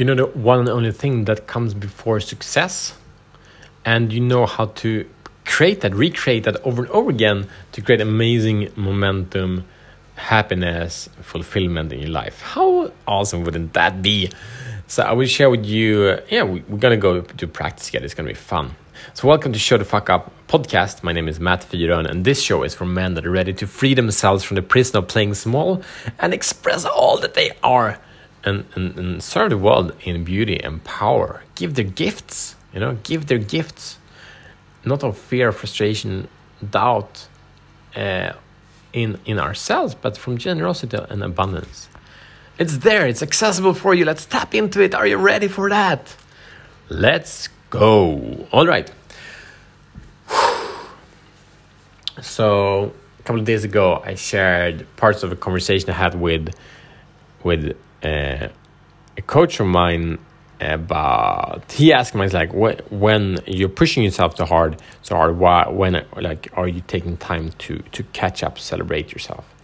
you know the one and only thing that comes before success? And you know how to create that recreate that over and over again to create amazing momentum happiness fulfillment in your life. How awesome wouldn't that be? So i will share with you yeah we, are gonna go to practice together. It's gonna be fun. So welcome to show the fuck up podcast. My name is matt Fyron, and this show is for men that are ready to free themselves from the prison of playing small and express all that they are and, and, and serve the world in beauty and power. Give their gifts, you know, give their gifts, not of fear, frustration, doubt uh, in, in ourselves, but from generosity and abundance. It's there, it's accessible for you. Let's tap into it. Are you ready for that? Let's go. All right. So, a couple of days ago, I shared parts of a conversation I had with with uh, a coach of mine about he asked me like what when you're pushing yourself too hard so hard why when like are you taking time to to catch up celebrate yourself?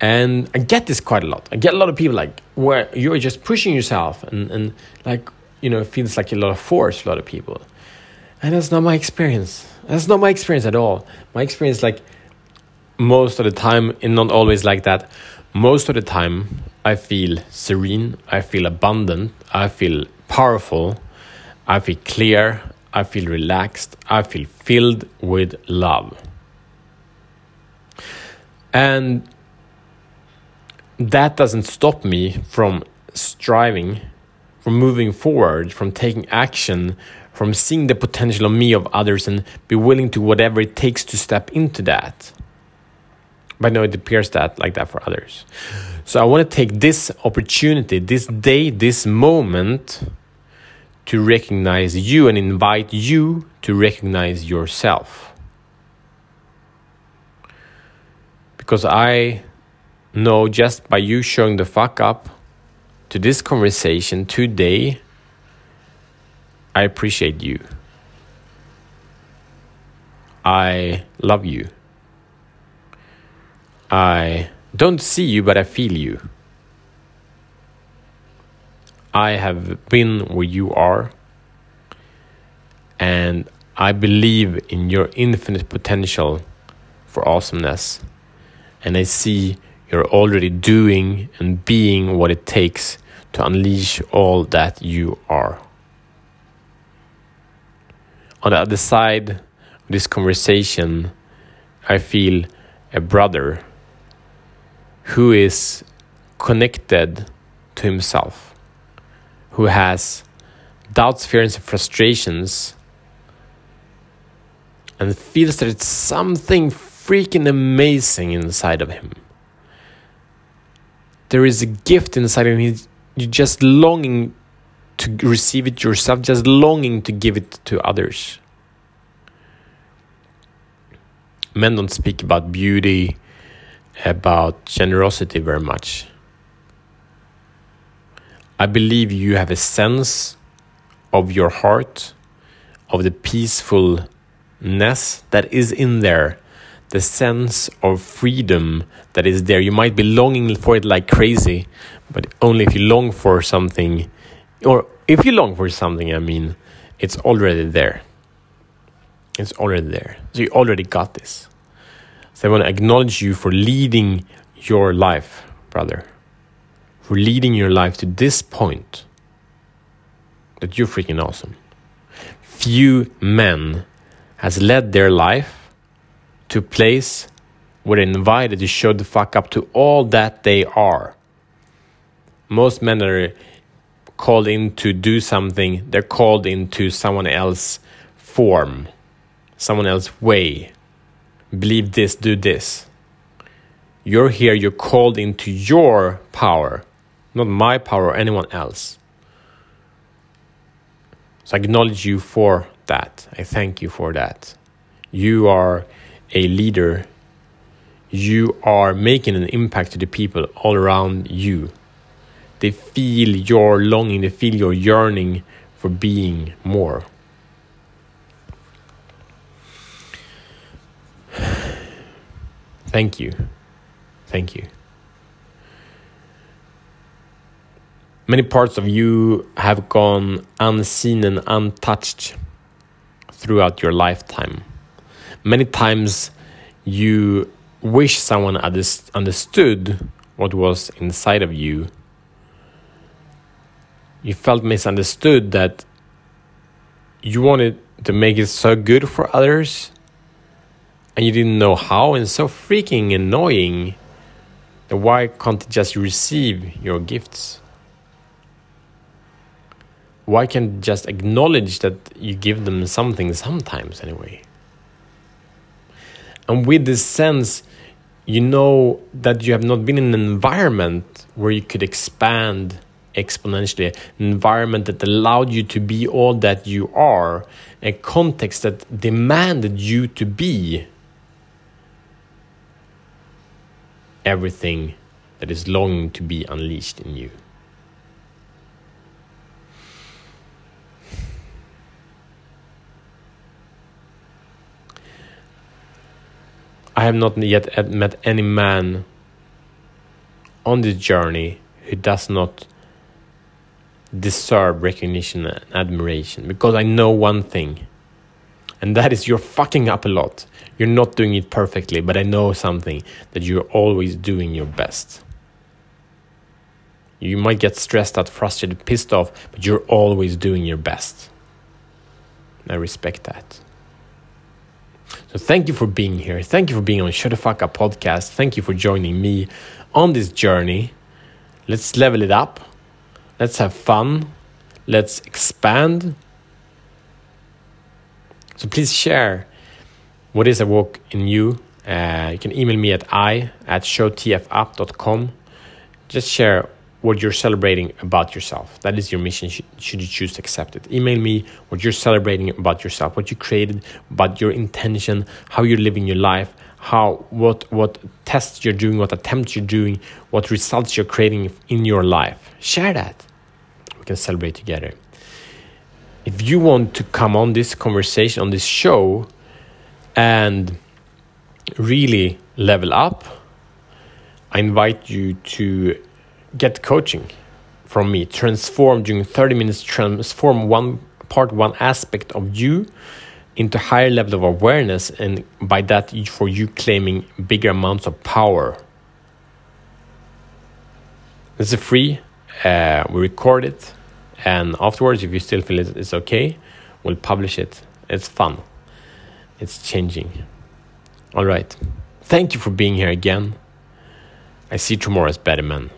And i get this quite a lot. I get a lot of people like where you're just pushing yourself and and like you know it feels like a lot of force a lot of people. And that's not my experience. That's not my experience at all. My experience like most of the time and not always like that most of the time I feel serene, I feel abundant, I feel powerful, I feel clear, I feel relaxed, I feel filled with love. And that doesn't stop me from striving, from moving forward, from taking action, from seeing the potential of me of others and be willing to whatever it takes to step into that. But no, it appears that like that for others. So I want to take this opportunity, this day, this moment to recognize you and invite you to recognize yourself. Because I know just by you showing the fuck up to this conversation today, I appreciate you. I love you. I don't see you, but I feel you. I have been where you are, and I believe in your infinite potential for awesomeness. And I see you're already doing and being what it takes to unleash all that you are. On the other side of this conversation, I feel a brother who is connected to himself, who has doubts, fears, and frustrations, and feels that it's something freaking amazing inside of him. There is a gift inside of him. You're just longing to receive it yourself, just longing to give it to others. Men don't speak about beauty about generosity very much. I believe you have a sense of your heart, of the peacefulness that is in there, the sense of freedom that is there. You might be longing for it like crazy, but only if you long for something, or if you long for something, I mean, it's already there. It's already there. So you already got this. So I want to acknowledge you for leading your life, brother. For leading your life to this point that you're freaking awesome. Few men has led their life to a place where they're invited to show the fuck up to all that they are. Most men are called in to do something, they're called into someone else's form, someone else's way, believe this, do this. You're here, you're called into your power, not my power or anyone else. So I acknowledge you for that. I thank you for that. You are a leader. You are making an impact to the people all around you. They feel your longing, they feel your yearning for being more. Thank you. Thank you. Many parts of you have gone unseen and untouched throughout your lifetime. Many times you wish someone understood what was inside of you. You felt misunderstood that you wanted to make it so good for others and you didn't know how and so freaking annoying then why can't they just receive your gifts? Why can't just acknowledge that you give them something sometimes anyway? And with this sense you know that you have not been in an environment where you could expand exponentially an environment that allowed you to be all that you are a context that demanded you to be everything that is longing to be unleashed in you. I have not yet met any man on this journey who does not deserve recognition and admiration because I know one thing, and that is you're fucking up a lot. You're not doing it perfectly, but I know something that you're always doing your best. You might get stressed out, frustrated, pissed off, but you're always doing your best. I respect that. So thank you for being here. Thank you for being on Show the Fuck Up podcast. Thank you for joining me on this journey. Let's level it up. Let's have fun. Let's expand. So please share what is a walk in you. Uh, you can email me at i at showtfup.com. Just share what you're celebrating about yourself. That is your mission, should you choose to accept it. Email me what you're celebrating about yourself, what you created, about your intention, how you're living your life, how what what tests you're doing, what attempts you're doing, what results you're creating in your life. Share that We can celebrate together. If you want to come on this conversation, on this show, and really level up, I invite you to get coaching from me. Transform during 30 minutes, transform one part, one aspect of you into higher level of awareness, and by that, for you claiming bigger amounts of power. This is free. Uh, we record it and afterwards if you still feel it's okay we'll publish it. It's fun. It's changing. All right. Thank you for being here again. I see tomorrow as better man